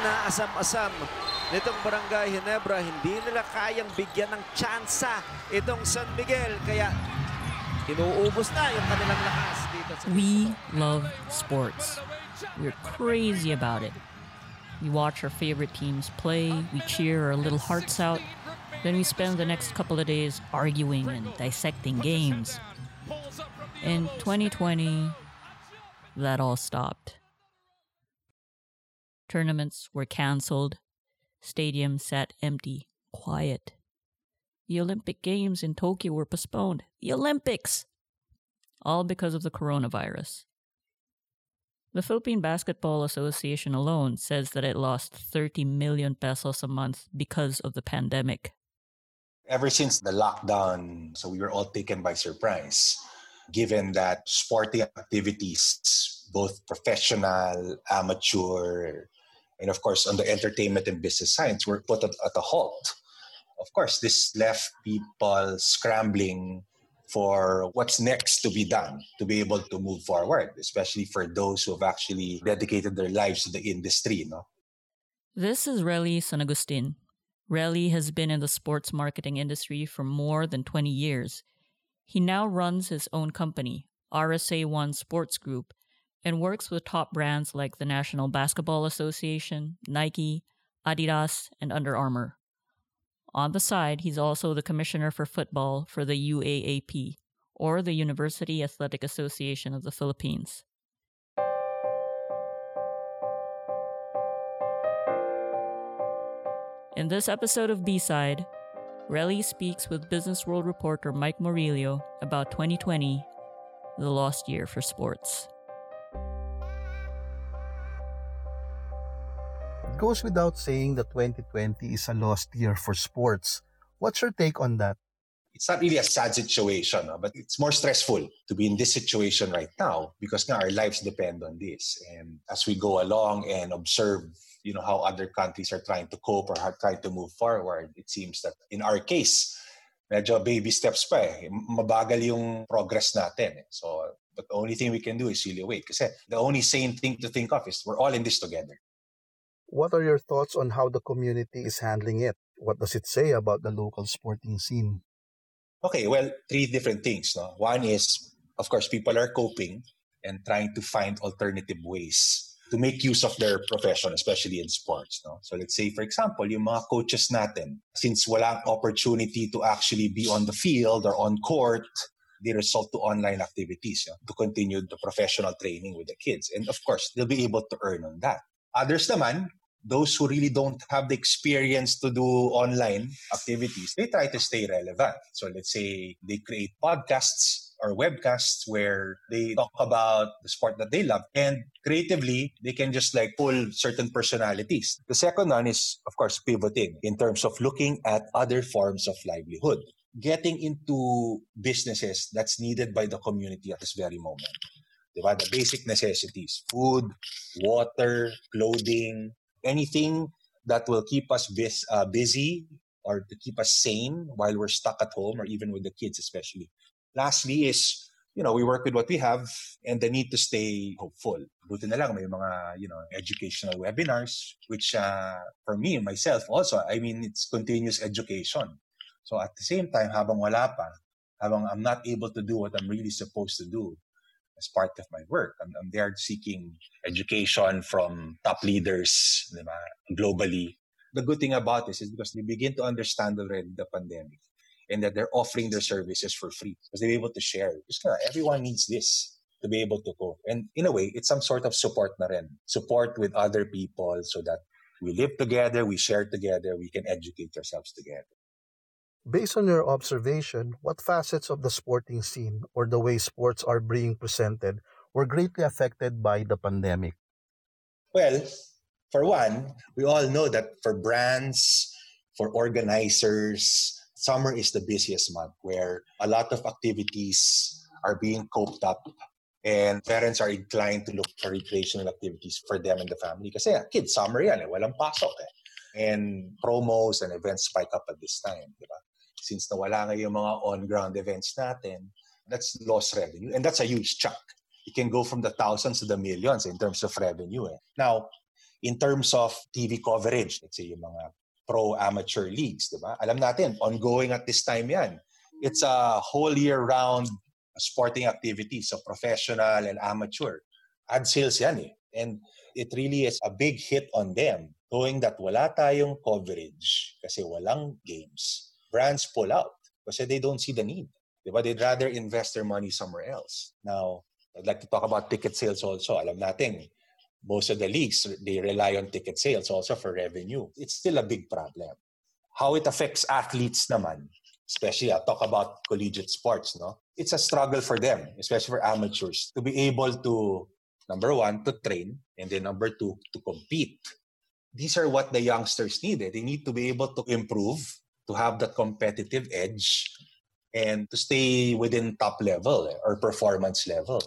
inaasam-asam nitong Barangay Ginebra. Hindi nila kayang bigyan ng tsansa itong San Miguel. Kaya inuubos na yung kanilang lakas dito sa We love sports. We're crazy about it. We watch our favorite teams play, we cheer our little hearts out, then we spend the next couple of days arguing and dissecting games. In 2020, that all stopped. Tournaments were cancelled, stadiums sat empty, quiet. The Olympic Games in Tokyo were postponed. The Olympics! All because of the coronavirus. The Philippine Basketball Association alone says that it lost 30 million pesos a month because of the pandemic. Ever since the lockdown, so we were all taken by surprise, given that sporting activities, both professional, amateur, and of course on the entertainment and business science, were put at, at a halt. Of course, this left people scrambling for what's next to be done to be able to move forward, especially for those who have actually dedicated their lives to the industry. No? This is Relly San Agustin. Relly has been in the sports marketing industry for more than 20 years. He now runs his own company, RSA One Sports Group, and works with top brands like the National Basketball Association, Nike, Adidas, and Under Armour. On the side, he's also the commissioner for football for the UAAP, or the University Athletic Association of the Philippines. In this episode of B Side, Relly speaks with Business World reporter Mike Murillo about 2020, the lost year for sports. Goes without saying that 2020 is a lost year for sports. What's your take on that? It's not really a sad situation, but it's more stressful to be in this situation right now because now our lives depend on this. And as we go along and observe you know how other countries are trying to cope or are trying to move forward. It seems that in our case, medyo baby steps pa eh. Mabagal yung progress natin. Eh. So, but the only thing we can do is really wait. Kasi the only sane thing to think of is we're all in this together. What are your thoughts on how the community is handling it? What does it say about the local sporting scene? Okay, well, three different things. No? One is, of course, people are coping and trying to find alternative ways to make use of their profession, especially in sports. No? So let's say, for example, yung mga coaches natin, since wala opportunity to actually be on the field or on court, they resort to online activities yeah, to continue the professional training with the kids. And of course, they'll be able to earn on that. Others naman, those who really don't have the experience to do online activities, they try to stay relevant. So let's say they create podcasts or webcasts where they talk about the sport that they love and creatively they can just like pull certain personalities. The second one is of course pivoting in terms of looking at other forms of livelihood, getting into businesses that's needed by the community at this very moment. Diba? The basic necessities, food, water, clothing, anything that will keep us bis- uh, busy or to keep us sane while we're stuck at home or even with the kids especially lastly is, you know, we work with what we have and the need to stay hopeful. Buti na lang may mga, you know, educational webinars, which uh, for me, myself also, I mean, it's continuous education. So at the same time, habang wala pa, habang I'm not able to do what I'm really supposed to do as part of my work, um, um, I'm, I'm there seeking education from top leaders diba, globally. The good thing about this is because they begin to understand already the pandemic and that they're offering their services for free because they're able to share. Because everyone needs this to be able to go. And in a way, it's some sort of support na rin. Support with other people so that we live together, we share together, we can educate ourselves together. Based on your observation, what facets of the sporting scene or the way sports are being presented were greatly affected by the pandemic? Well, for one, we all know that for brands, for organizers, summer is the busiest month where a lot of activities are being coped up and parents are inclined to look for recreational activities for them and the family. Kasi kids, summer yan eh, walang pasok eh. And promos and events spike up at this time, di ba? Since nawala nga yung mga on-ground events natin, that's lost revenue. And that's a huge chunk. It can go from the thousands to the millions in terms of revenue. Eh. Now, in terms of TV coverage, let's say yung mga pro-amateur leagues, di ba? Alam natin, ongoing at this time yan. It's a whole year-round sporting activity, so professional and amateur. Ad sales yan eh. And it really is a big hit on them, knowing that wala tayong coverage kasi walang games. Brands pull out kasi they don't see the need. Diba? They'd rather invest their money somewhere else. Now, I'd like to talk about ticket sales also. Alam natin, most of the leagues, they rely on ticket sales also for revenue. It's still a big problem. How it affects athletes naman, especially I'll talk about collegiate sports, no? It's a struggle for them, especially for amateurs, to be able to, number one, to train, and then number two, to compete. These are what the youngsters need. Eh. They need to be able to improve, to have that competitive edge, and to stay within top level eh, or performance level.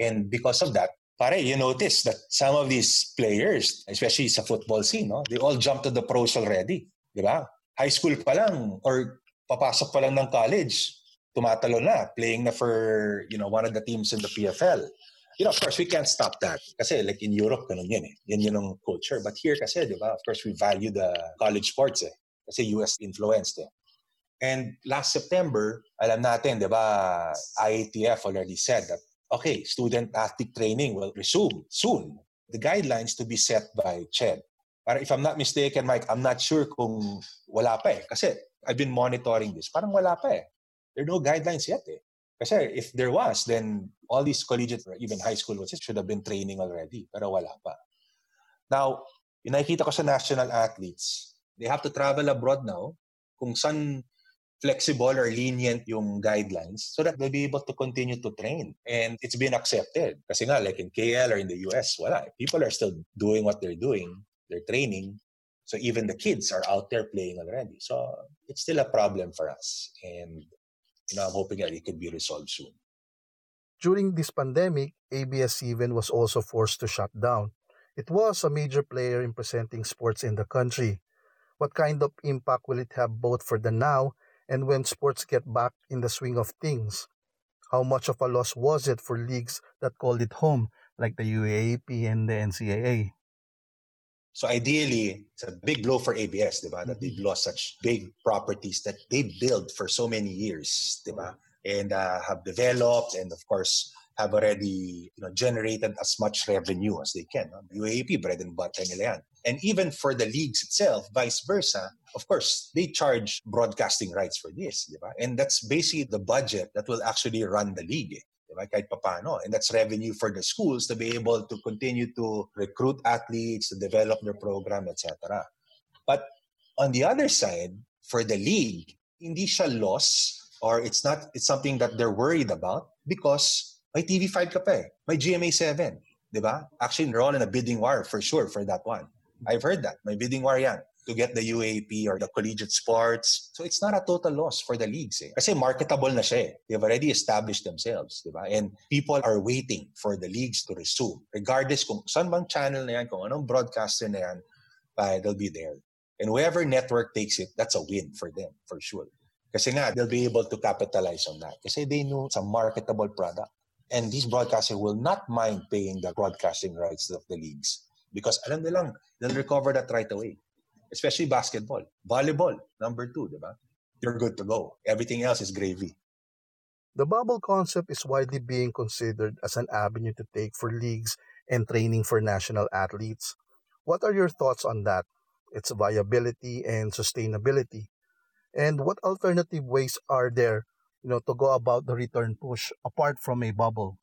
And because of that, pare, you notice that some of these players, especially sa football scene, no, they all jump to the pros already. Di ba? High school pa lang or papasok pa lang ng college, tumatalo na, playing na for, you know, one of the teams in the PFL. You know, of course, we can't stop that. Kasi like in Europe, ganun yan eh. Yan yun ang culture. But here kasi, di ba, of course, we value the college sports eh. Kasi US influenced eh. And last September, alam natin, di ba, IATF already said that okay, student athlete training will resume soon. The guidelines to be set by CHED. Para if I'm not mistaken, Mike, I'm not sure kung wala pa eh. Kasi I've been monitoring this. Parang wala pa eh. There are no guidelines yet eh. Kasi if there was, then all these collegiate or even high school ones should have been training already. Pero wala pa. Now, yung nakikita ko sa national athletes, they have to travel abroad now. Kung saan flexible or lenient yung guidelines so that they'll be able to continue to train. And it's been accepted. Kasi nga, like in KL or in the US, wala. Eh. People are still doing what they're doing. They're training. So even the kids are out there playing already. So it's still a problem for us. And you know, I'm hoping that it could be resolved soon. During this pandemic, ABS-CBN was also forced to shut down. It was a major player in presenting sports in the country. What kind of impact will it have both for the now and when sports get back in the swing of things. How much of a loss was it for leagues that called it home, like the UAAP and the NCAA? So ideally, it's a big blow for ABS, diba? That they've mm-hmm. lost such big properties that they built for so many years, diba? And uh, have developed, and of course, have already you know generated as much revenue as they can. UAAP, bread and butter nila yan. And even for the leagues itself, vice versa, of course, they charge broadcasting rights for this, di ba? And that's basically the budget that will actually run the league. Eh? Kahit papano. And that's revenue for the schools to be able to continue to recruit athletes, to develop their program, etc. But on the other side, for the league, hindi siya loss or it's not it's something that they're worried about because may TV5 ka pa eh. May GMA7. Di ba? Actually, they're all in a bidding war for sure for that one. I've heard that. May bidding war yan to get the UAAP or the collegiate sports. So it's not a total loss for the leagues. Eh. Kasi marketable na siya eh. They've already established themselves. Di ba? And people are waiting for the leagues to resume. Regardless kung saan bang channel na yan, kung anong broadcaster na yan, uh, they'll be there. And whoever network takes it, that's a win for them, for sure. Kasi nga, they'll be able to capitalize on that. Kasi they know it's a marketable product. And these broadcasters will not mind paying the broadcasting rights of the leagues because alam nilang they'll recover that right away. Especially basketball. Volleyball, number two, diba? You're good to go. Everything else is gravy. The bubble concept is widely being considered as an avenue to take for leagues and training for national athletes. What are your thoughts on that? Its viability and sustainability? And what alternative ways are there you know, to go about the return push apart from a bubble?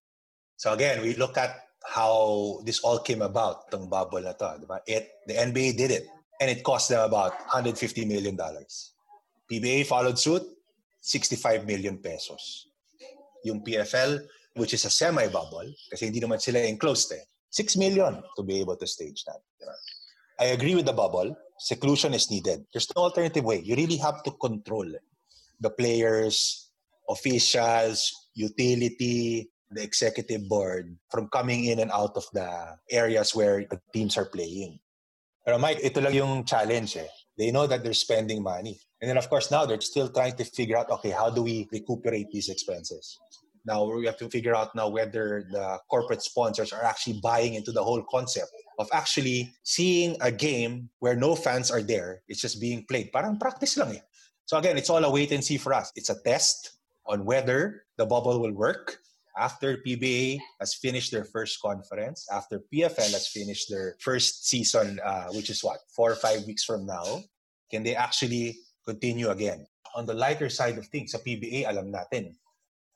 So again, we look at how this all came about, the bubble na to, diba? It, the NBA did it, and it cost them about 150 million dollars. PBA followed suit, 65 million pesos. Yung PFL, which is a semi-bubble, kasi hindi naman sila enclosed eh, 6 million to be able to stage that. Diba? I agree with the bubble. Seclusion is needed. There's no alternative way. You really have to control the players, officials, utility, the executive board from coming in and out of the areas where the teams are playing. Pero Mike, ito lang yung challenge eh. They know that they're spending money. And then of course now they're still trying to figure out, okay, how do we recuperate these expenses? Now we have to figure out now whether the corporate sponsors are actually buying into the whole concept of actually seeing a game where no fans are there. It's just being played. Parang practice lang eh. So again, it's all a wait and see for us. It's a test on whether the bubble will work after PBA has finished their first conference, after PFL has finished their first season, uh, which is what, four or five weeks from now, can they actually continue again? On the lighter side of things, sa PBA, alam natin,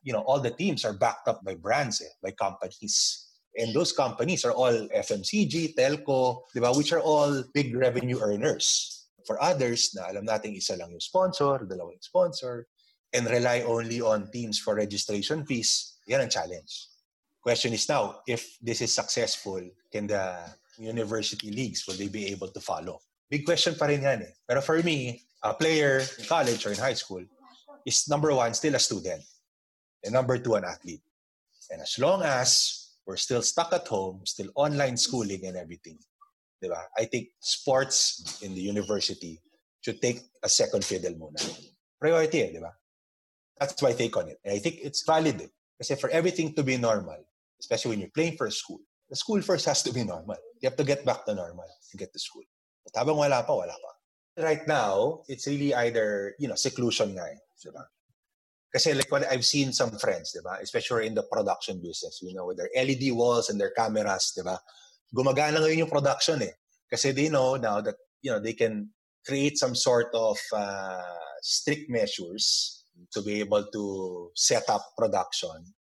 you know, all the teams are backed up by brands, eh, by companies. And those companies are all FMCG, telco, di ba, which are all big revenue earners. For others, na alam natin isa lang yung sponsor, dalawang sponsor, and rely only on teams for registration fees, yan ang challenge. Question is now, if this is successful, can the university leagues, will they be able to follow? Big question pa rin yan eh. Pero for me, a player in college or in high school is number one, still a student. And number two, an athlete. And as long as we're still stuck at home, still online schooling and everything, diba? I think sports in the university should take a second fiddle muna. Priority eh, di ba? That's my take on it. And I think it's valid eh. Kasi for everything to be normal, especially when you're playing for a school, the school first has to be normal. You have to get back to normal to get to school. But habang wala pa, wala pa. Right now, it's really either, you know, seclusion nga eh. Kasi like what I've seen some friends, diba? especially in the production business, you know, with their LED walls and their cameras, diba? gumagana ngayon yung production eh. Kasi they know now that, you know, they can create some sort of uh, strict measures to be able to set up production.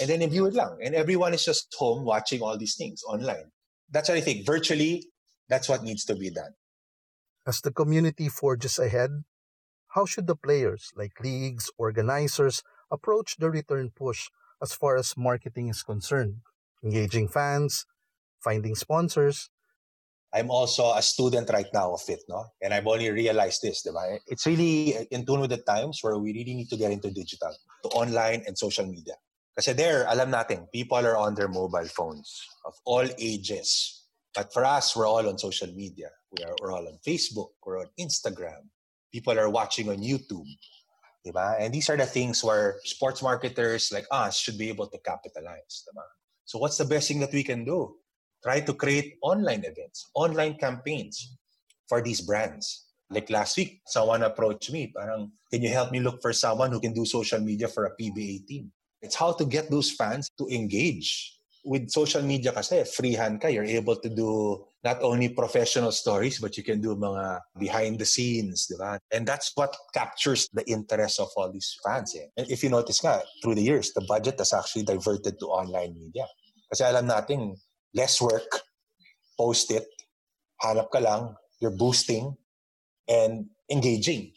And then view it lang. And everyone is just home watching all these things online. That's what I think. Virtually, that's what needs to be done. As the community forges ahead, how should the players, like leagues, organizers, approach the return push as far as marketing is concerned? Engaging fans, finding sponsors. I'm also a student right now of it, no? And I've only realized this, diba? It's really in tune with the times where we really need to get into digital, to online and social media. Kasi there, alam natin, people are on their mobile phones of all ages. But for us, we're all on social media. We are, we're all on Facebook. We're on Instagram. People are watching on YouTube. Diba? And these are the things where sports marketers like us should be able to capitalize. Diba? So what's the best thing that we can do? Try to create online events, online campaigns for these brands. Like last week, someone approached me, parang, can you help me look for someone who can do social media for a PBA team? It's how to get those fans to engage. With social media kasi, freehand ka, you're able to do not only professional stories, but you can do mga behind the scenes, di ba? And that's what captures the interest of all these fans. Eh. And if you notice nga, through the years, the budget has actually diverted to online media. Kasi alam natin, less work, post it, hanap ka lang, you're boosting and engaging.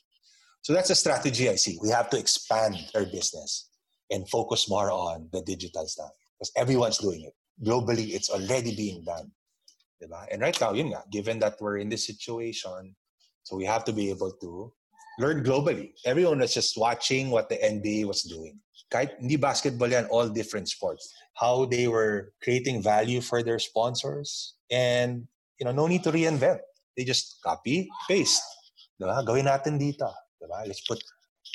So that's a strategy I see. We have to expand our business and focus more on the digital stuff because everyone's doing it. Globally, it's already being done. Diba? And right now, yun nga, given that we're in this situation, so we have to be able to learn globally. Everyone was just watching what the NBA was doing. Kahit hindi basketball yan, all different sports. How they were creating value for their sponsors. And, you know, no need to reinvent. They just copy, paste. Diba? Gawin natin dito. Diba? Let's put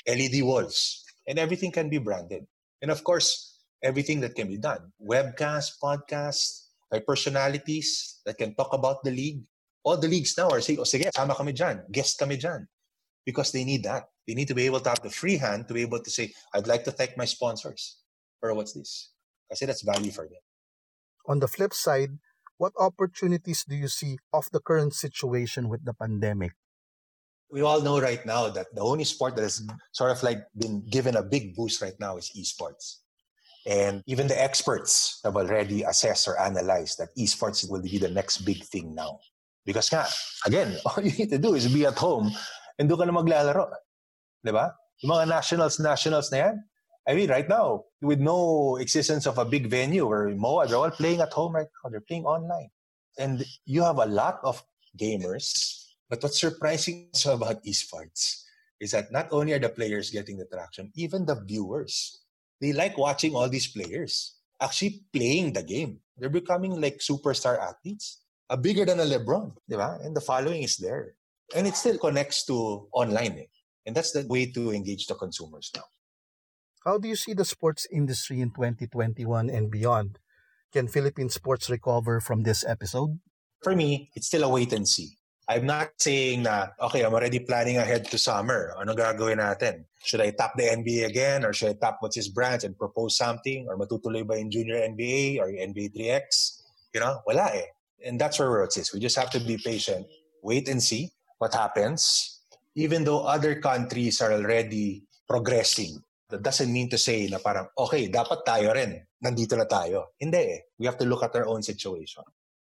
LED walls. And everything can be branded. And of course, everything that can be done. Webcast, podcast, by personalities that can talk about the league. All the leagues now are saying, oh, sige, sama kami dyan. Guest kami dyan because they need that. They need to be able to have the free hand to be able to say, I'd like to thank my sponsors for what's this. I say that's value for them. On the flip side, what opportunities do you see of the current situation with the pandemic? We all know right now that the only sport that has sort of like been given a big boost right now is esports. And even the experts have already assessed or analyzed that esports will be the next big thing now. Because again, all you need to do is be at home and doon ka na maglalaro. Di ba? Yung mga nationals, nationals na yan. I mean, right now, with no existence of a big venue where MOA, they're all playing at home right now. They're playing online. And you have a lot of gamers. But what's surprising so about esports is that not only are the players getting the traction, even the viewers, they like watching all these players actually playing the game. They're becoming like superstar athletes, uh, bigger than a LeBron, right? and the following is there. And it still connects to online. Eh? And that's the way to engage the consumers now. How do you see the sports industry in 2021 and beyond? Can Philippine sports recover from this episode? For me, it's still a wait and see. I'm not saying na, okay, I'm already planning ahead to summer. Ano gagawin natin? Should I tap the NBA again or should I tap what's his brands and propose something? Or matutuloy ba yung junior NBA or yung NBA 3X? You know, wala eh. And that's where it is. We just have to be patient, wait and see what happens. Even though other countries are already progressing, that doesn't mean to say na parang, okay, dapat tayo rin. Nandito na tayo. Hindi eh. We have to look at our own situation.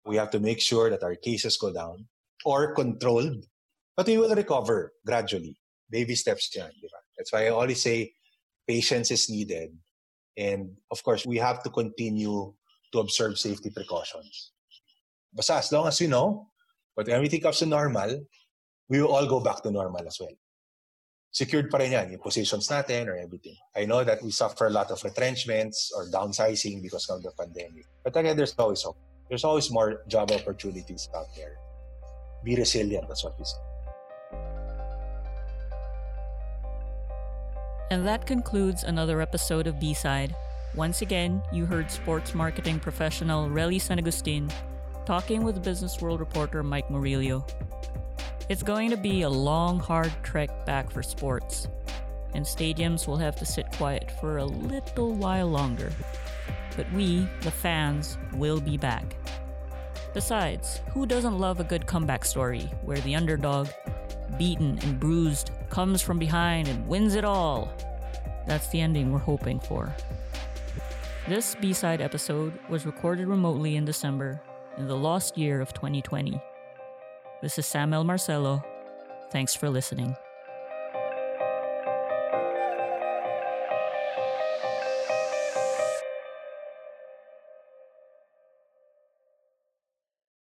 We have to make sure that our cases go down or controlled. But we will recover gradually. Baby steps yan. Di ba? That's why I always say patience is needed. And of course, we have to continue to observe safety precautions. Basta as long as we know, but everything comes to normal, we will all go back to normal as well. Secured pa rin yan, yung positions natin or everything. I know that we suffer a lot of retrenchments or downsizing because of the pandemic. But again, there's always hope. There's always more job opportunities out there. Be resilient, that's what we say. And that concludes another episode of B Side. Once again, you heard sports marketing professional Relly San Agustin talking with Business World reporter Mike Murillo. It's going to be a long, hard trek back for sports, and stadiums will have to sit quiet for a little while longer. But we, the fans, will be back. Besides, who doesn't love a good comeback story where the underdog, beaten and bruised, comes from behind and wins it all? That's the ending we're hoping for. This B side episode was recorded remotely in December in the lost year of 2020. This is Samuel Marcelo. Thanks for listening.